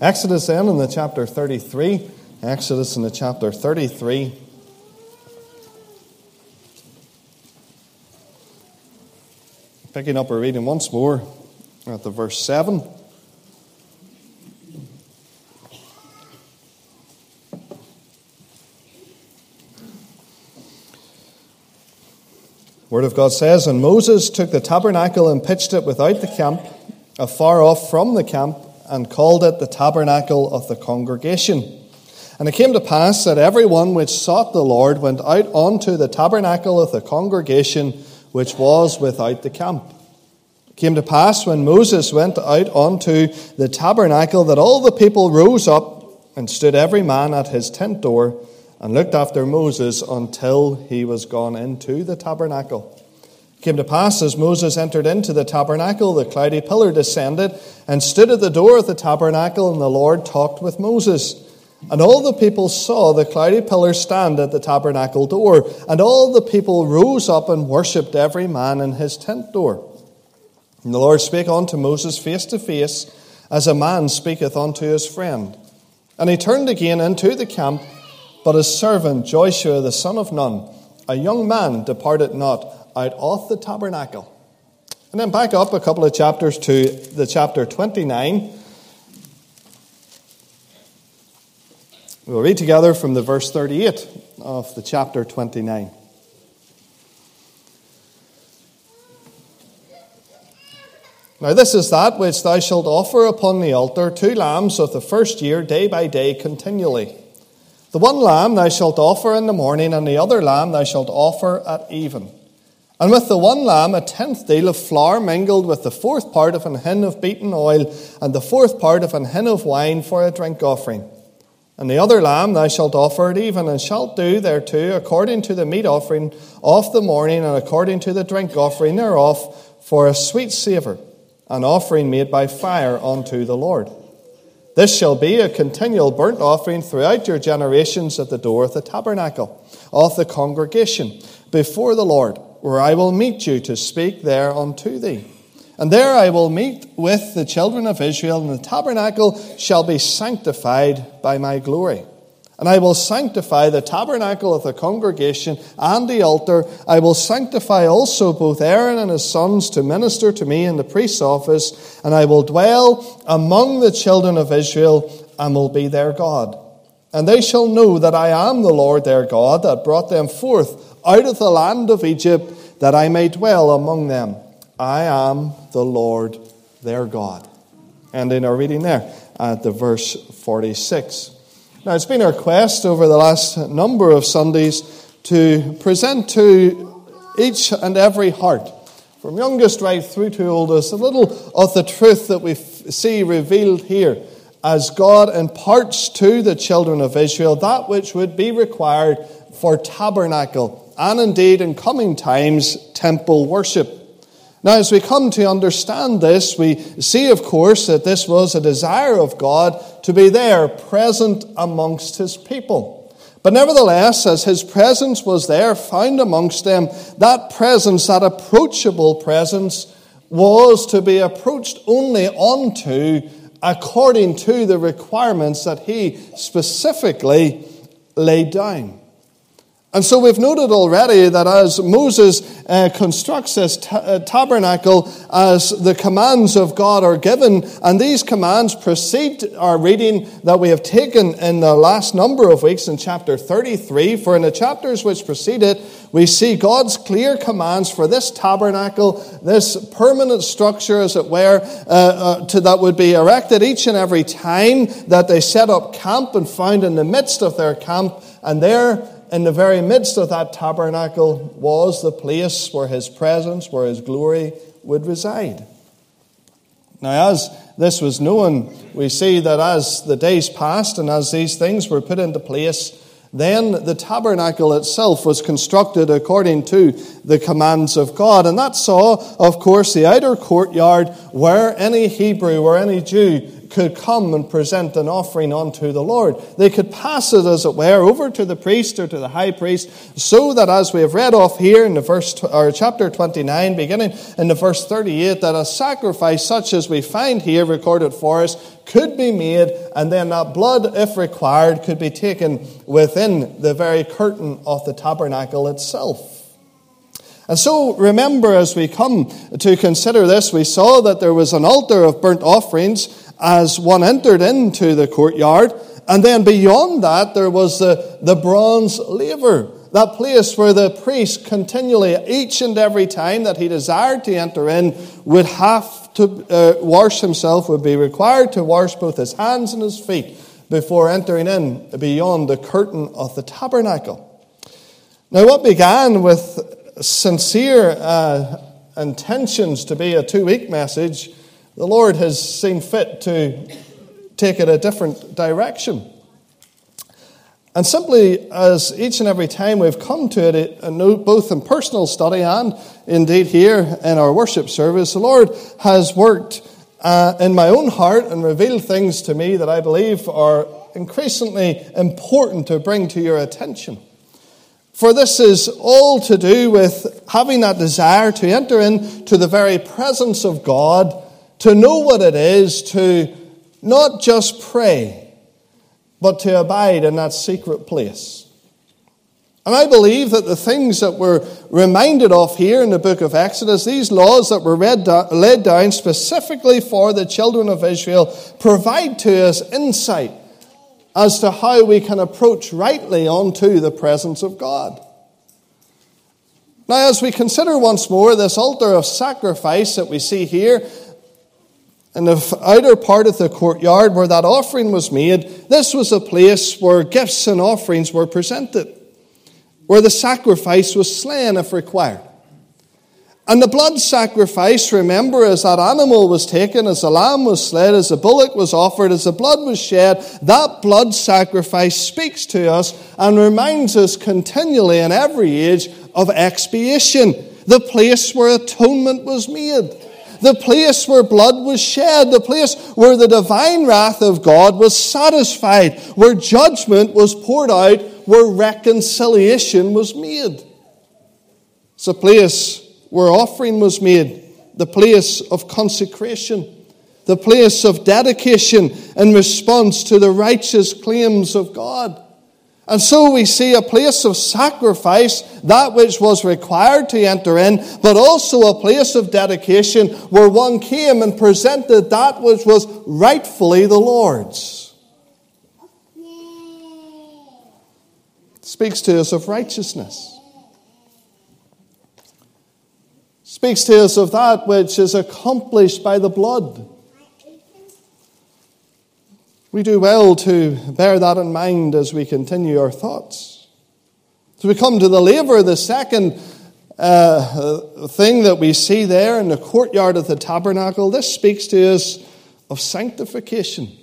Exodus then in the chapter 33. Exodus in the chapter 33. Picking up our reading once more at the verse 7. Word of God says, And Moses took the tabernacle and pitched it without the camp, afar off from the camp, and called it the tabernacle of the congregation. And it came to pass that every one which sought the Lord went out unto the tabernacle of the congregation which was without the camp. It came to pass when Moses went out unto the tabernacle that all the people rose up and stood every man at his tent door and looked after Moses until he was gone into the tabernacle. Came to pass as Moses entered into the tabernacle, the cloudy pillar descended and stood at the door of the tabernacle, and the Lord talked with Moses. And all the people saw the cloudy pillar stand at the tabernacle door, and all the people rose up and worshipped every man in his tent door. And the Lord spake unto Moses face to face, as a man speaketh unto his friend. And he turned again into the camp, but his servant Joshua the son of Nun, a young man, departed not out of the tabernacle. And then back up a couple of chapters to the chapter 29. We'll read together from the verse 38 of the chapter 29. Now, this is that which thou shalt offer upon the altar two lambs of the first year, day by day, continually. The one lamb thou shalt offer in the morning, and the other lamb thou shalt offer at even. And with the one lamb, a tenth deal of flour mingled with the fourth part of an hin of beaten oil, and the fourth part of an hin of wine for a drink offering. And the other lamb thou shalt offer at even, and shalt do thereto according to the meat offering of the morning, and according to the drink offering thereof, for a sweet savour, an offering made by fire unto the Lord. This shall be a continual burnt offering throughout your generations at the door of the tabernacle of the congregation before the Lord, where I will meet you to speak there unto thee. And there I will meet with the children of Israel, and the tabernacle shall be sanctified by my glory. And I will sanctify the tabernacle of the congregation and the altar. I will sanctify also both Aaron and his sons to minister to me in the priest's office. And I will dwell among the children of Israel and will be their God. And they shall know that I am the Lord their God that brought them forth out of the land of Egypt, that I may dwell among them. I am the Lord their God. And in our reading there at the verse 46. Now, it's been our quest over the last number of Sundays to present to each and every heart, from youngest right through to oldest, a little of the truth that we see revealed here as God imparts to the children of Israel that which would be required for tabernacle and indeed in coming times temple worship. Now, as we come to understand this, we see, of course, that this was a desire of God to be there, present amongst his people. But nevertheless, as his presence was there, found amongst them, that presence, that approachable presence, was to be approached only unto according to the requirements that he specifically laid down. And so we've noted already that as Moses uh, constructs this t- uh, tabernacle, as the commands of God are given, and these commands precede our reading that we have taken in the last number of weeks in chapter 33. For in the chapters which precede it, we see God's clear commands for this tabernacle, this permanent structure, as it were, uh, uh to, that would be erected each and every time that they set up camp and found in the midst of their camp, and there in the very midst of that tabernacle was the place where his presence, where his glory would reside. Now, as this was known, we see that as the days passed and as these things were put into place, then the tabernacle itself was constructed according to the commands of God. And that saw, of course, the outer courtyard where any Hebrew or any Jew could come and present an offering unto the Lord. They could pass it, as it were, over to the priest or to the high priest, so that as we have read off here in the verse or chapter 29, beginning in the verse 38, that a sacrifice such as we find here recorded for us could be made, and then that blood, if required, could be taken within the very curtain of the tabernacle itself. And so remember, as we come to consider this, we saw that there was an altar of burnt offerings as one entered into the courtyard. And then beyond that, there was the, the bronze laver, that place where the priest continually, each and every time that he desired to enter in, would have to uh, wash himself, would be required to wash both his hands and his feet before entering in beyond the curtain of the tabernacle. Now, what began with sincere uh, intentions to be a two week message, the Lord has seen fit to take it a different direction. And simply, as each and every time we've come to it, both in personal study and indeed here in our worship service, the Lord has worked uh, in my own heart and revealed things to me that I believe are increasingly important to bring to your attention. For this is all to do with having that desire to enter into the very presence of God, to know what it is to not just pray, but to abide in that secret place. And I believe that the things that we're reminded of here in the book of Exodus, these laws that were read, laid down specifically for the children of Israel, provide to us insight as to how we can approach rightly onto the presence of God. Now, as we consider once more this altar of sacrifice that we see here in the outer part of the courtyard where that offering was made, this was a place where gifts and offerings were presented, where the sacrifice was slain if required. And the blood sacrifice, remember, as that animal was taken, as the lamb was slain, as the bullock was offered, as the blood was shed, that blood sacrifice speaks to us and reminds us continually in every age of expiation, the place where atonement was made, the place where blood was shed, the place where the divine wrath of God was satisfied, where judgment was poured out, where reconciliation was made. It's a place where offering was made, the place of consecration, the place of dedication in response to the righteous claims of God. And so we see a place of sacrifice, that which was required to enter in, but also a place of dedication where one came and presented that which was rightfully the Lord's. Speaks to us of righteousness. speaks to us of that which is accomplished by the blood. We do well to bear that in mind as we continue our thoughts. So we come to the laver, the second uh, thing that we see there in the courtyard of the tabernacle. This speaks to us of sanctification.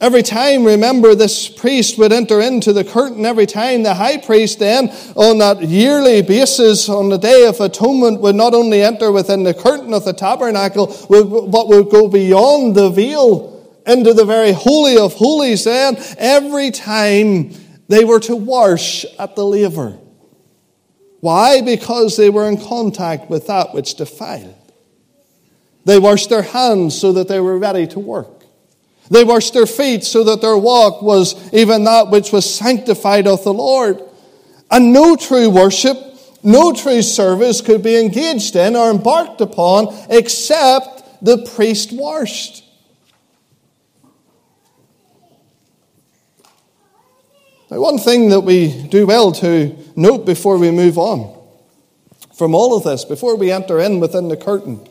Every time, remember, this priest would enter into the curtain. Every time, the high priest then, on that yearly basis, on the Day of Atonement, would not only enter within the curtain of the tabernacle, but would go beyond the veil into the very Holy of Holies then, every time they were to wash at the laver. Why? Because they were in contact with that which defiled. They washed their hands so that they were ready to work. They washed their feet so that their walk was even that which was sanctified of the Lord. And no true worship, no true service could be engaged in or embarked upon except the priest washed. Now, one thing that we do well to note before we move on from all of this, before we enter in within the curtain,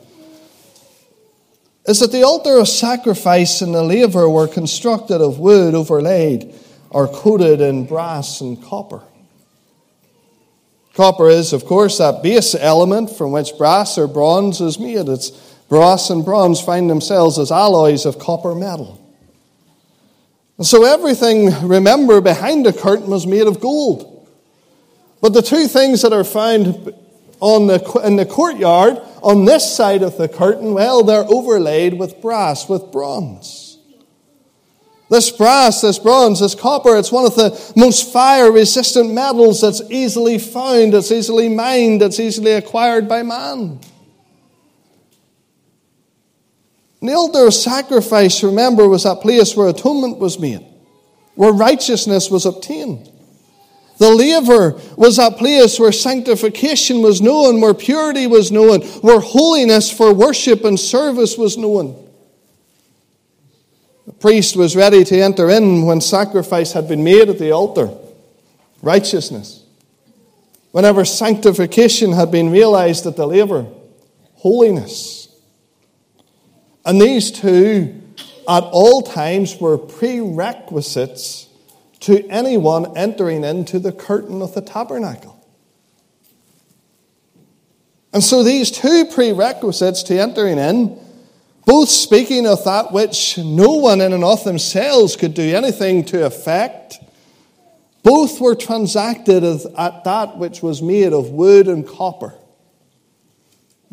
is that the altar of sacrifice and the laver were constructed of wood overlaid or coated in brass and copper. Copper is, of course, that base element from which brass or bronze is made. It's brass and bronze find themselves as alloys of copper metal. And so everything, remember, behind the curtain was made of gold. But the two things that are found on the, in the courtyard on this side of the curtain, well, they're overlaid with brass, with bronze. This brass, this bronze, this copper, it's one of the most fire resistant metals that's easily found, it's easily mined, it's easily acquired by man. the altar sacrifice, remember, was that place where atonement was made, where righteousness was obtained. The laver was that place where sanctification was known, where purity was known, where holiness for worship and service was known. The priest was ready to enter in when sacrifice had been made at the altar. Righteousness. Whenever sanctification had been realized at the laver, holiness. And these two, at all times, were prerequisites to anyone entering into the curtain of the tabernacle. And so these two prerequisites to entering in, both speaking of that which no one in and of themselves could do anything to effect, both were transacted at that which was made of wood and copper.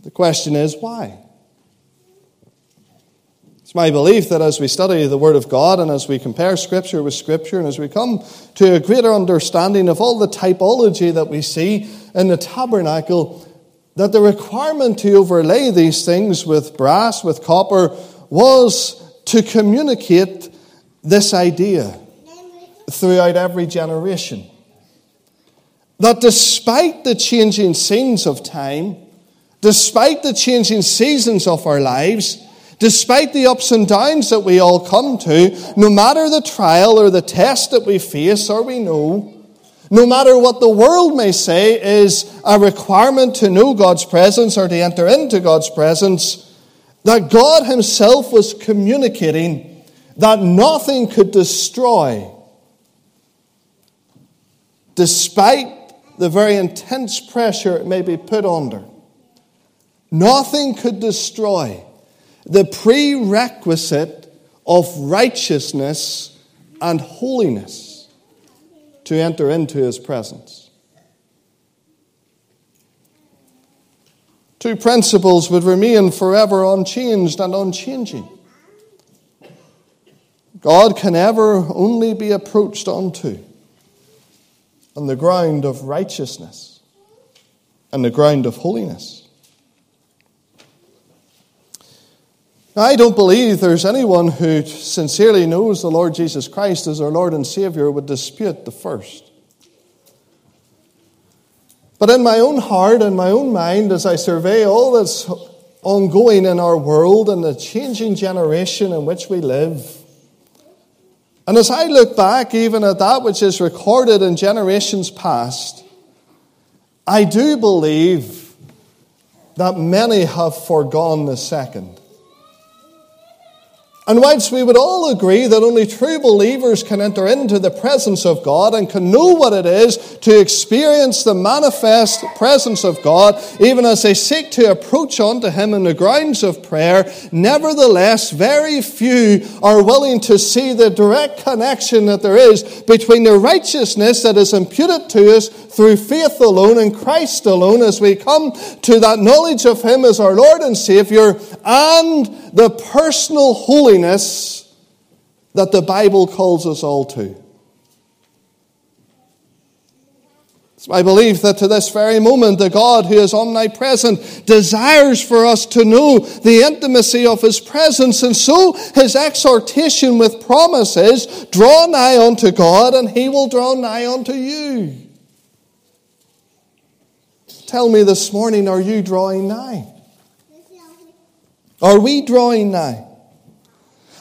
The question is, why? My belief that as we study the Word of God and as we compare Scripture with Scripture and as we come to a greater understanding of all the typology that we see in the tabernacle, that the requirement to overlay these things with brass, with copper, was to communicate this idea throughout every generation. That despite the changing scenes of time, despite the changing seasons of our lives, Despite the ups and downs that we all come to, no matter the trial or the test that we face or we know, no matter what the world may say is a requirement to know God's presence or to enter into God's presence, that God Himself was communicating that nothing could destroy, despite the very intense pressure it may be put under. Nothing could destroy the prerequisite of righteousness and holiness to enter into his presence. Two principles would remain forever unchanged and unchanging. God can ever only be approached unto on the ground of righteousness and the ground of holiness. Now, I don't believe there's anyone who sincerely knows the Lord Jesus Christ as our Lord and Savior would dispute the first. But in my own heart and my own mind, as I survey all that's ongoing in our world and the changing generation in which we live, and as I look back even at that which is recorded in generations past, I do believe that many have forgone the second. And whilst we would all agree that only true believers can enter into the presence of God and can know what it is to experience the manifest presence of God, even as they seek to approach unto Him in the grounds of prayer, nevertheless, very few are willing to see the direct connection that there is between the righteousness that is imputed to us through faith alone in Christ alone as we come to that knowledge of Him as our Lord and Savior and the personal holiness that the Bible calls us all to. It's my belief that to this very moment, the God who is omnipresent desires for us to know the intimacy of His presence. And so His exhortation with promise is draw nigh unto God, and He will draw nigh unto you. Tell me this morning, are you drawing nigh? Are we drawing nigh?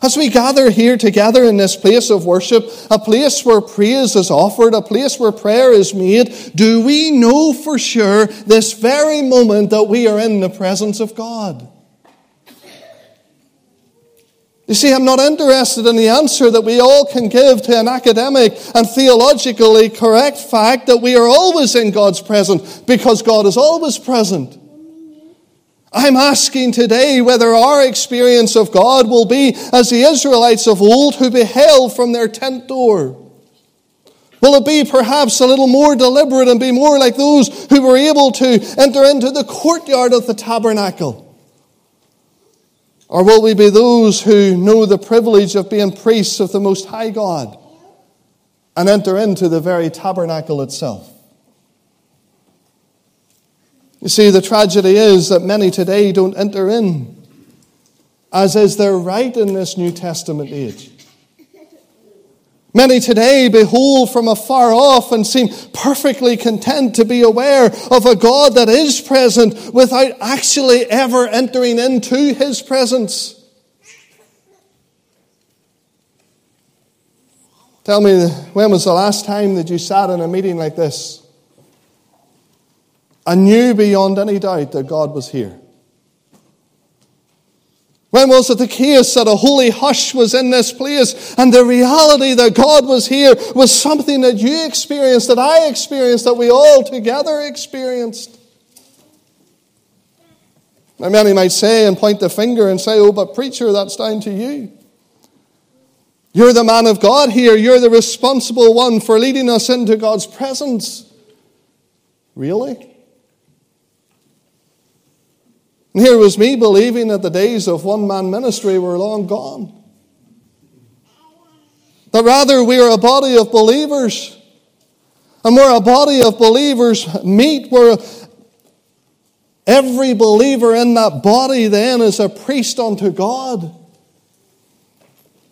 As we gather here together in this place of worship, a place where praise is offered, a place where prayer is made, do we know for sure this very moment that we are in the presence of God? You see, I'm not interested in the answer that we all can give to an academic and theologically correct fact that we are always in God's presence because God is always present. I'm asking today whether our experience of God will be as the Israelites of old who beheld from their tent door, Will it be perhaps a little more deliberate and be more like those who were able to enter into the courtyard of the tabernacle? Or will we be those who know the privilege of being priests of the Most High God and enter into the very tabernacle itself? You see, the tragedy is that many today don't enter in, as is their right in this New Testament age. Many today behold from afar off and seem perfectly content to be aware of a God that is present without actually ever entering into his presence. Tell me, when was the last time that you sat in a meeting like this and knew beyond any doubt that God was here? When was it the case that a holy hush was in this place and the reality that God was here was something that you experienced, that I experienced, that we all together experienced? Now, many might say and point the finger and say, Oh, but preacher, that's down to you. You're the man of God here. You're the responsible one for leading us into God's presence. Really? And here was me believing that the days of one man ministry were long gone. That rather we are a body of believers. And where a body of believers meet, where every believer in that body then is a priest unto God.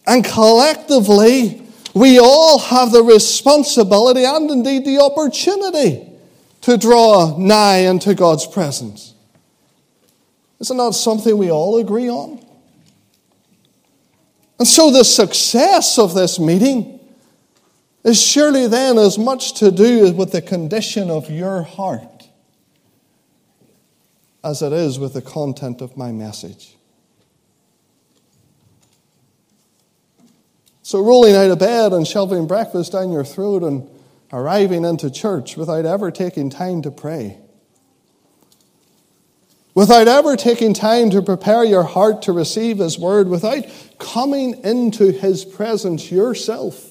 And collectively, we all have the responsibility and indeed the opportunity to draw nigh into God's presence. Is it not something we all agree on? And so the success of this meeting is surely then as much to do with the condition of your heart as it is with the content of my message. So, rolling out of bed and shoving breakfast down your throat and arriving into church without ever taking time to pray without ever taking time to prepare your heart to receive His word, without coming into His presence yourself,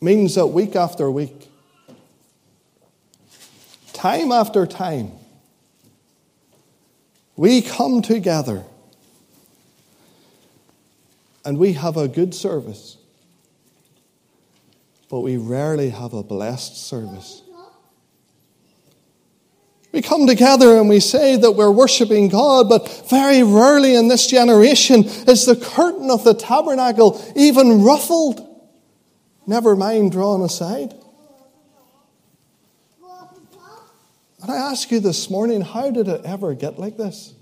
means that week after week, time after time, we come together and we have a good service, but we rarely have a blessed service. We come together and we say that we're worshiping God, but very rarely in this generation is the curtain of the tabernacle even ruffled, never mind drawn aside. And I ask you this morning, how did it ever get like this?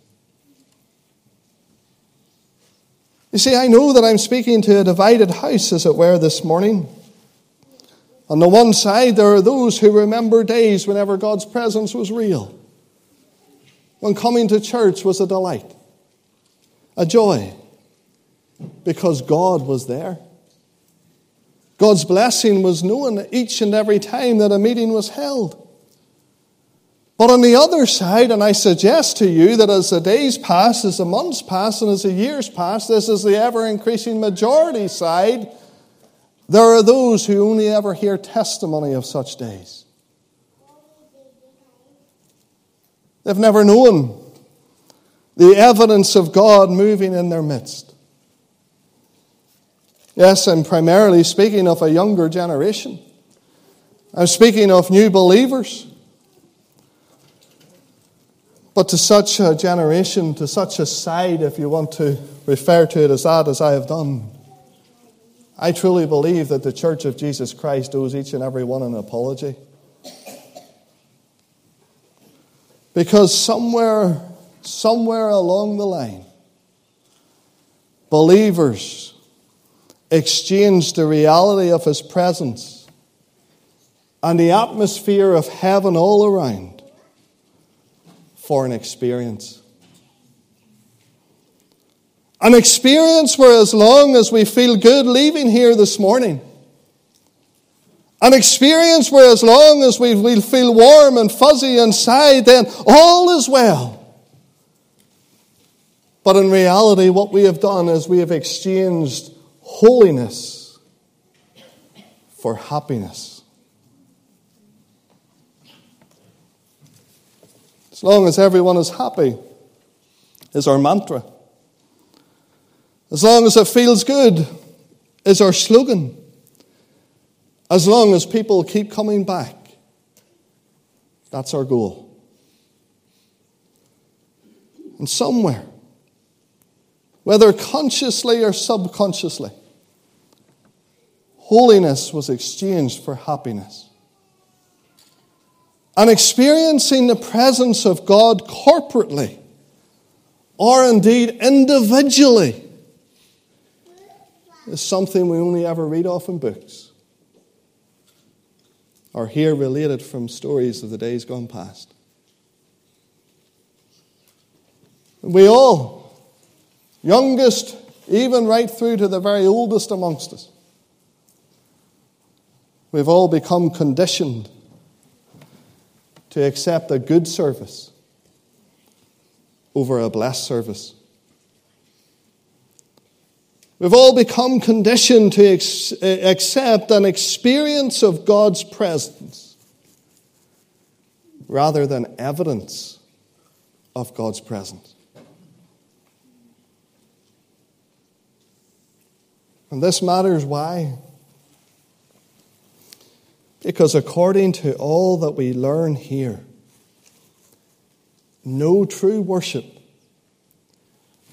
You see, I know that I'm speaking to a divided house, as it were, this morning. On the one side, there are those who remember days whenever God's presence was real, when coming to church was a delight, a joy, because God was there. God's blessing was known each and every time that a meeting was held. But on the other side, and I suggest to you that as the days pass, as the months pass, and as the years pass, this is the ever increasing majority side there are those who only ever hear testimony of such days. They've never known the evidence of God moving in their midst. Yes, I'm primarily speaking of a younger generation. I'm speaking of new believers. But to such a generation, to such a side, if you want to refer to it as that, as I have done, I truly believe that the Church of Jesus Christ owes each and every one an apology. Because somewhere, somewhere along the line, believers exchanged the reality of His presence and the atmosphere of heaven all around for an experience. An experience where, as long as we feel good leaving here this morning, an experience where, as long as we feel warm and fuzzy inside, then all is well. But in reality, what we have done is we have exchanged holiness for happiness. As long as everyone is happy, is our mantra. As long as it feels good, is our slogan. As long as people keep coming back, that's our goal. And somewhere, whether consciously or subconsciously, holiness was exchanged for happiness. And experiencing the presence of God corporately, or indeed individually, is something we only ever read off in books or hear related from stories of the days gone past. We all, youngest, even right through to the very oldest amongst us, we've all become conditioned to accept a good service over a blessed service. We've all become conditioned to ex- accept an experience of God's presence rather than evidence of God's presence. And this matters why? Because according to all that we learn here, no true worship,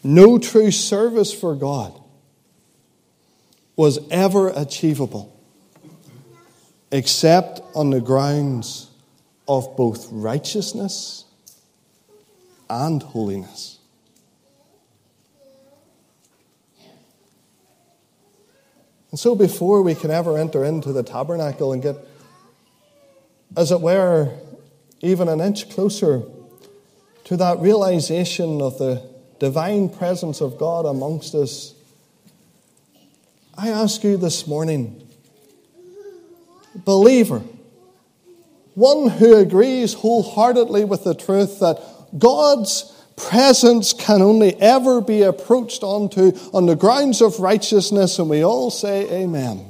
no true service for God was ever achievable except on the grounds of both righteousness and holiness. And so, before we can ever enter into the tabernacle and get, as it were, even an inch closer to that realization of the divine presence of God amongst us I ask you this morning, believer, one who agrees wholeheartedly with the truth that God's presence can only ever be approached onto on the grounds of righteousness, and we all say amen.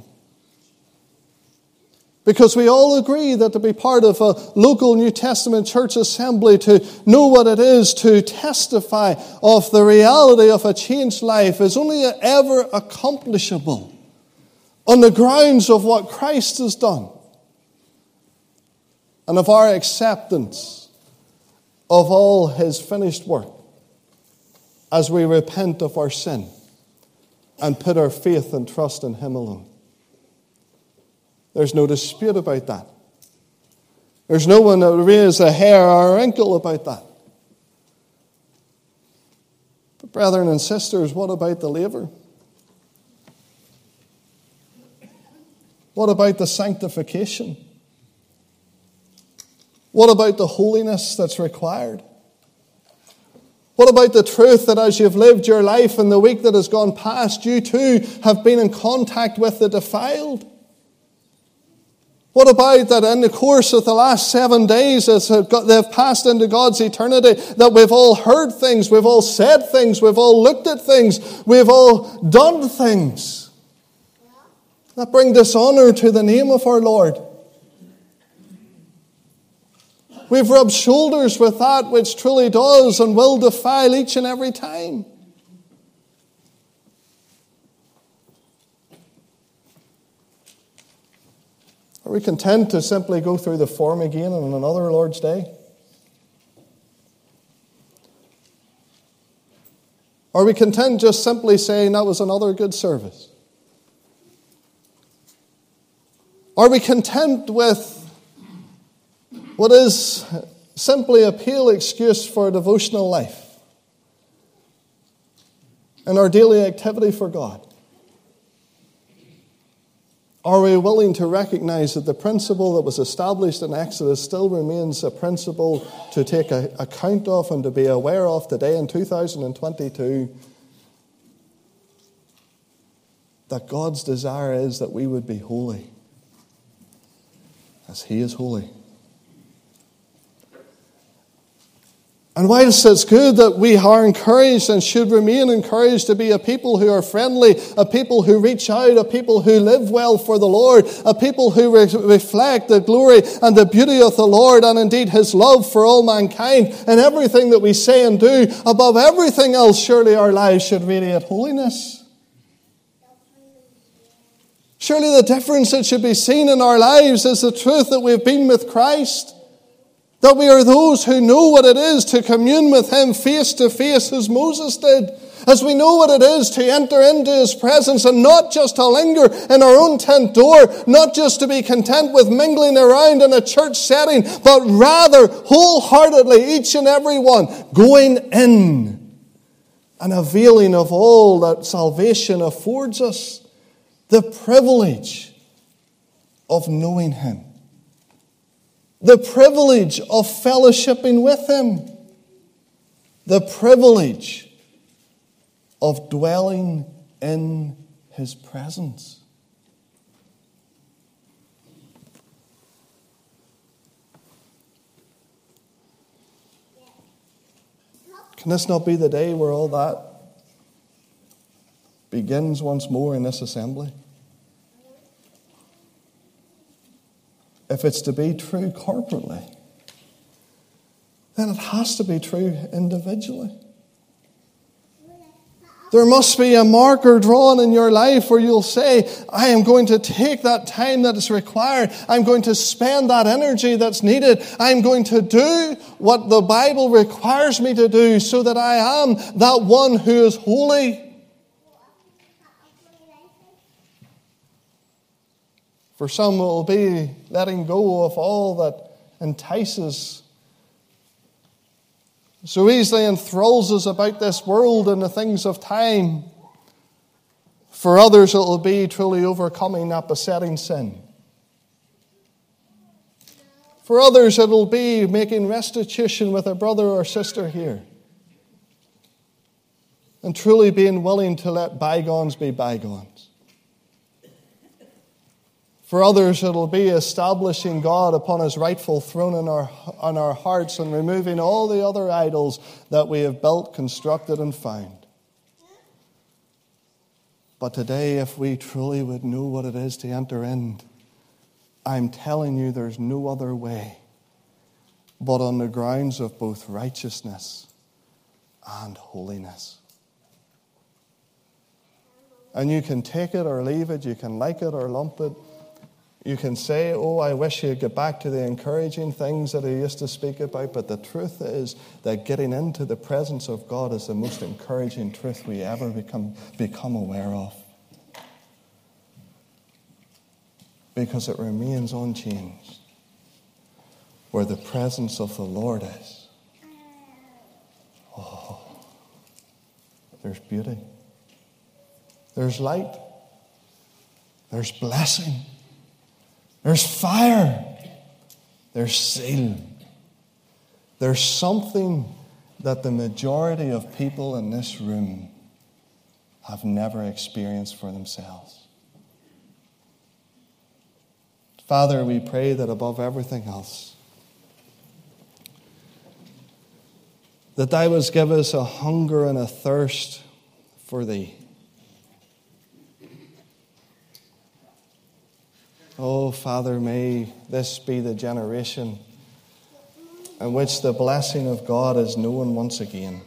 Because we all agree that to be part of a local New Testament church assembly, to know what it is to testify of the reality of a changed life, is only ever accomplishable on the grounds of what Christ has done and of our acceptance of all his finished work as we repent of our sin and put our faith and trust in him alone. There's no dispute about that. There's no one that raises a hair or a wrinkle about that. But, brethren and sisters, what about the laver? What about the sanctification? What about the holiness that's required? What about the truth that as you've lived your life in the week that has gone past, you too have been in contact with the defiled? What about that in the course of the last seven days, as they've passed into God's eternity, that we've all heard things, we've all said things, we've all looked at things, we've all done things that bring dishonor to the name of our Lord? We've rubbed shoulders with that which truly does and will defile each and every time. Are we content to simply go through the form again on another Lord's Day? Are we content just simply saying that was another good service? Are we content with what is simply a pale excuse for a devotional life and our daily activity for God? Are we willing to recognize that the principle that was established in Exodus still remains a principle to take account of and to be aware of today in 2022? That God's desire is that we would be holy as He is holy. And whilst it's good that we are encouraged and should remain encouraged to be a people who are friendly, a people who reach out, a people who live well for the Lord, a people who re- reflect the glory and the beauty of the Lord and indeed His love for all mankind and everything that we say and do, above everything else, surely our lives should radiate holiness. Surely the difference that should be seen in our lives is the truth that we've been with Christ. That we are those who know what it is to commune with Him face to face as Moses did. As we know what it is to enter into His presence and not just to linger in our own tent door, not just to be content with mingling around in a church setting, but rather wholeheartedly, each and every one, going in and availing of all that salvation affords us. The privilege of knowing Him the privilege of fellowshipping with Him, the privilege of dwelling in His presence. Can this not be the day where all that begins once more in this assembly? If it's to be true corporately, then it has to be true individually. There must be a marker drawn in your life where you'll say, I am going to take that time that is required. I'm going to spend that energy that's needed. I'm going to do what the Bible requires me to do so that I am that one who is holy. For some, it will be letting go of all that entices so easily enthralls us about this world and the things of time. For others, it will be truly overcoming that besetting sin. For others, it will be making restitution with a brother or sister here. And truly being willing to let bygones be bygones. For others, it'll be establishing God upon his rightful throne in our, on our hearts and removing all the other idols that we have built, constructed, and found. But today, if we truly would know what it is to enter in, I'm telling you there's no other way but on the grounds of both righteousness and holiness. And you can take it or leave it, you can like it or lump it. You can say, Oh, I wish you'd get back to the encouraging things that I used to speak about, but the truth is that getting into the presence of God is the most encouraging truth we ever become, become aware of. Because it remains unchanged where the presence of the Lord is. Oh, there's beauty, there's light, there's blessing. There's fire. There's zeal. There's something that the majority of people in this room have never experienced for themselves. Father, we pray that above everything else, that thou wouldst give us a hunger and a thirst for thee. Oh, Father, may this be the generation in which the blessing of God is known once again.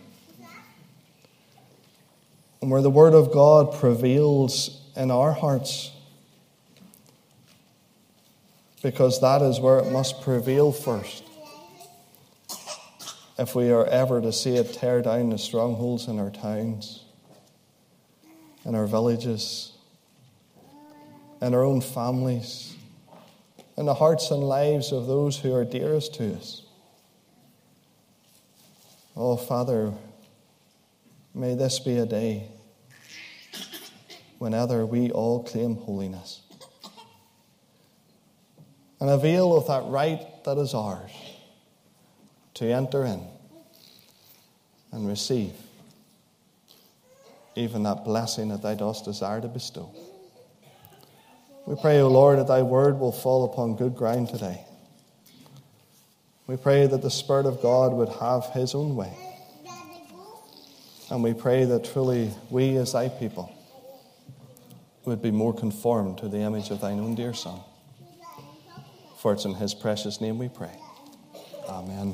And where the Word of God prevails in our hearts, because that is where it must prevail first. If we are ever to see it tear down the strongholds in our towns, in our villages, in our own families, in the hearts and lives of those who are dearest to us. Oh, Father, may this be a day whenever we all claim holiness and avail of that right that is ours to enter in and receive even that blessing that thou dost desire to bestow. We pray, O Lord, that thy word will fall upon good ground today. We pray that the Spirit of God would have his own way. And we pray that truly we, as thy people, would be more conformed to the image of thine own dear Son. For it's in his precious name we pray. Amen.